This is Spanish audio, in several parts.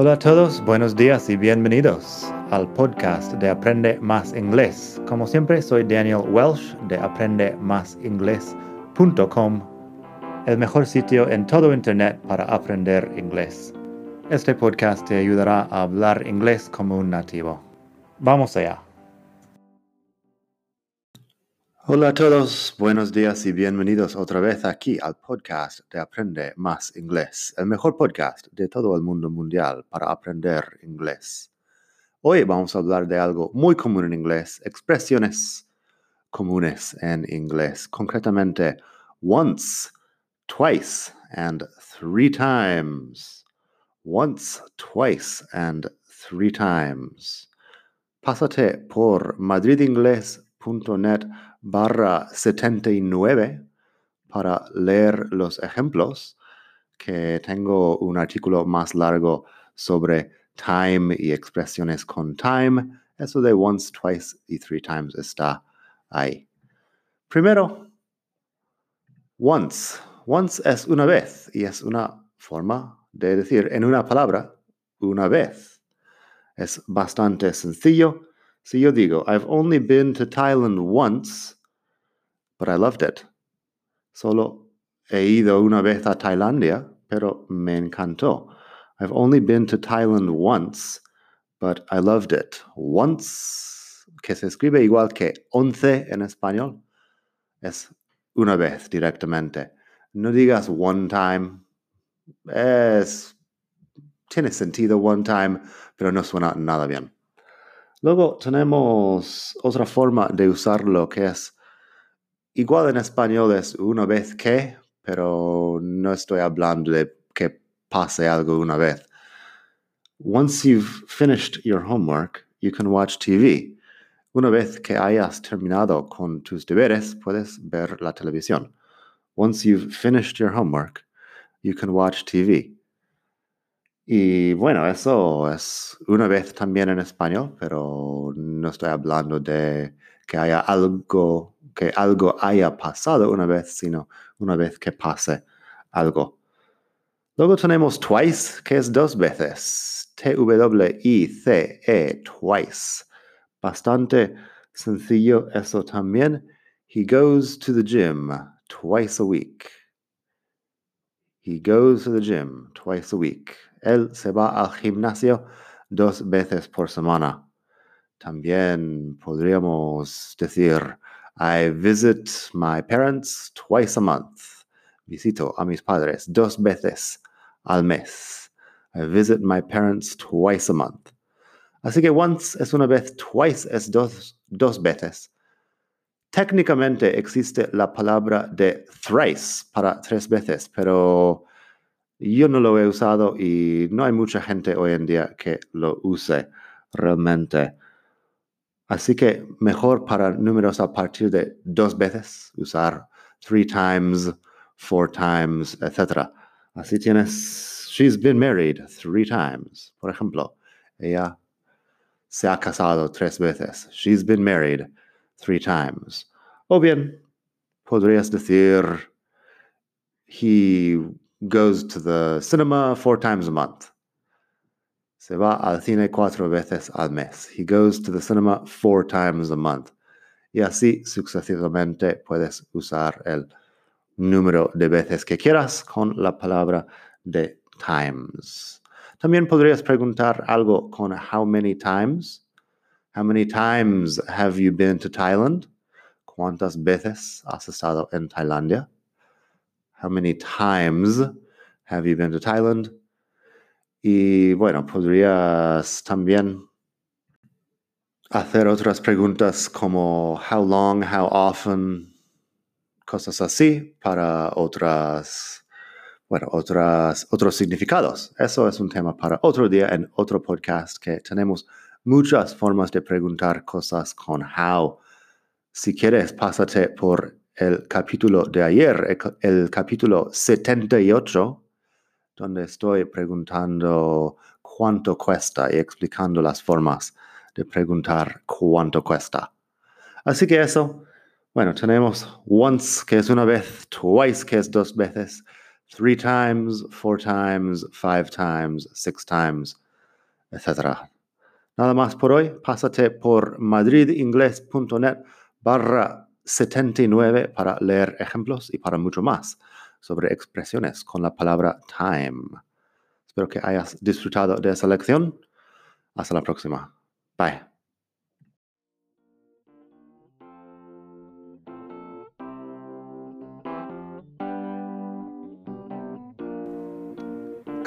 Hola a todos, buenos días y bienvenidos al podcast de Aprende Más Inglés. Como siempre, soy Daniel Welsh de aprendemásinglés.com, el mejor sitio en todo Internet para aprender inglés. Este podcast te ayudará a hablar inglés como un nativo. Vamos allá. Hola a todos, buenos días y bienvenidos otra vez aquí al podcast de Aprende Más Inglés, el mejor podcast de todo el mundo mundial para aprender inglés. Hoy vamos a hablar de algo muy común en inglés, expresiones comunes en inglés, concretamente once, twice and three times. Once, twice and three times. Pásate por madridingles.net barra 79 para leer los ejemplos, que tengo un artículo más largo sobre time y expresiones con time. Eso de once, twice y three times está ahí. Primero, once. Once es una vez y es una forma de decir en una palabra una vez. Es bastante sencillo si yo digo, I've only been to Thailand once, but I loved it. Solo he ido una vez a Tailandia, pero me encantó. I've only been to Thailand once, but I loved it. Once, que se escribe igual que once en español, es una vez directamente. No digas one time. Es, tiene sentido one time, pero no suena nada bien. Luego tenemos otra forma de usarlo que es igual en español es una vez que, pero no estoy hablando de que pase algo una vez. Once you've finished your homework, you can watch TV. Una vez que hayas terminado con tus deberes, puedes ver la televisión. Once you've finished your homework, you can watch TV. Y bueno, eso es una vez también en español, pero no estoy hablando de que haya algo, que algo haya pasado una vez, sino una vez que pase algo. Luego tenemos twice, que es dos veces. T-W-I-C-E, twice. Bastante sencillo eso también. He goes to the gym twice a week. He goes to the gym twice a week. Él se va al gimnasio dos veces por semana. También podríamos decir, I visit my parents twice a month. Visito a mis padres dos veces al mes. I visit my parents twice a month. Así que once es una vez, twice es dos, dos veces. Técnicamente existe la palabra de thrice para tres veces, pero yo no lo he usado y no hay mucha gente hoy en día que lo use realmente. Así que mejor para números a partir de dos veces usar three times, four times, etc. Así tienes, she's been married three times. Por ejemplo, ella se ha casado tres veces. She's been married three times. O bien, podrías decir, he goes to the cinema four times a month. Se va al cine cuatro veces al mes. He goes to the cinema four times a month. Y así sucesivamente puedes usar el número de veces que quieras con la palabra de times. También podrías preguntar algo con how many times. How many times have you been to Thailand? ¿Cuántas veces has estado en Tailandia? How many times have you been to Thailand? Y bueno, podrías también hacer otras preguntas como how long, how often, cosas así para otras, bueno, otras, otros significados. Eso es un tema para otro día en otro podcast que tenemos muchas formas de preguntar cosas con how. Si quieres, pásate por el capítulo de ayer, el, capítulo 78, donde estoy preguntando cuánto cuesta y explicando las formas de preguntar cuánto cuesta. Así que eso, bueno, tenemos once, que es una vez, twice, que es dos veces, three times, four times, five times, six times, etc. Nada más por hoy. Pásate por madridingles.net barra 79 para leer ejemplos y para mucho más sobre expresiones con la palabra time. Espero que hayas disfrutado de esa lección. Hasta la próxima. Bye.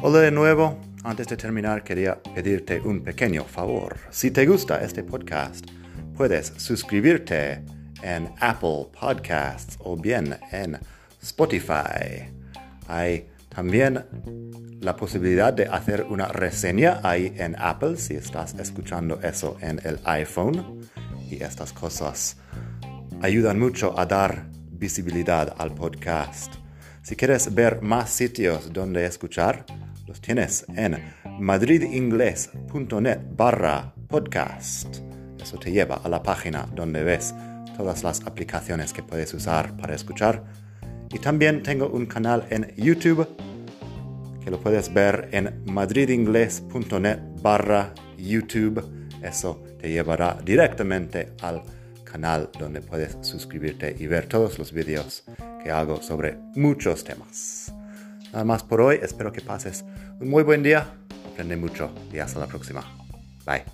Hola de nuevo. Antes de terminar, quería pedirte un pequeño favor. Si te gusta este podcast, puedes suscribirte en Apple Podcasts o bien en Spotify. Hay también la posibilidad de hacer una reseña ahí en Apple si estás escuchando eso en el iPhone. Y estas cosas ayudan mucho a dar visibilidad al podcast. Si quieres ver más sitios donde escuchar, los tienes en madridingles.net barra podcast. Eso te lleva a la página donde ves todas las aplicaciones que puedes usar para escuchar. Y también tengo un canal en YouTube que lo puedes ver en madridingles.net barra YouTube. Eso te llevará directamente al canal donde puedes suscribirte y ver todos los vídeos que hago sobre muchos temas. Nada más por hoy, espero que pases un muy buen día, aprende mucho y hasta la próxima. Bye.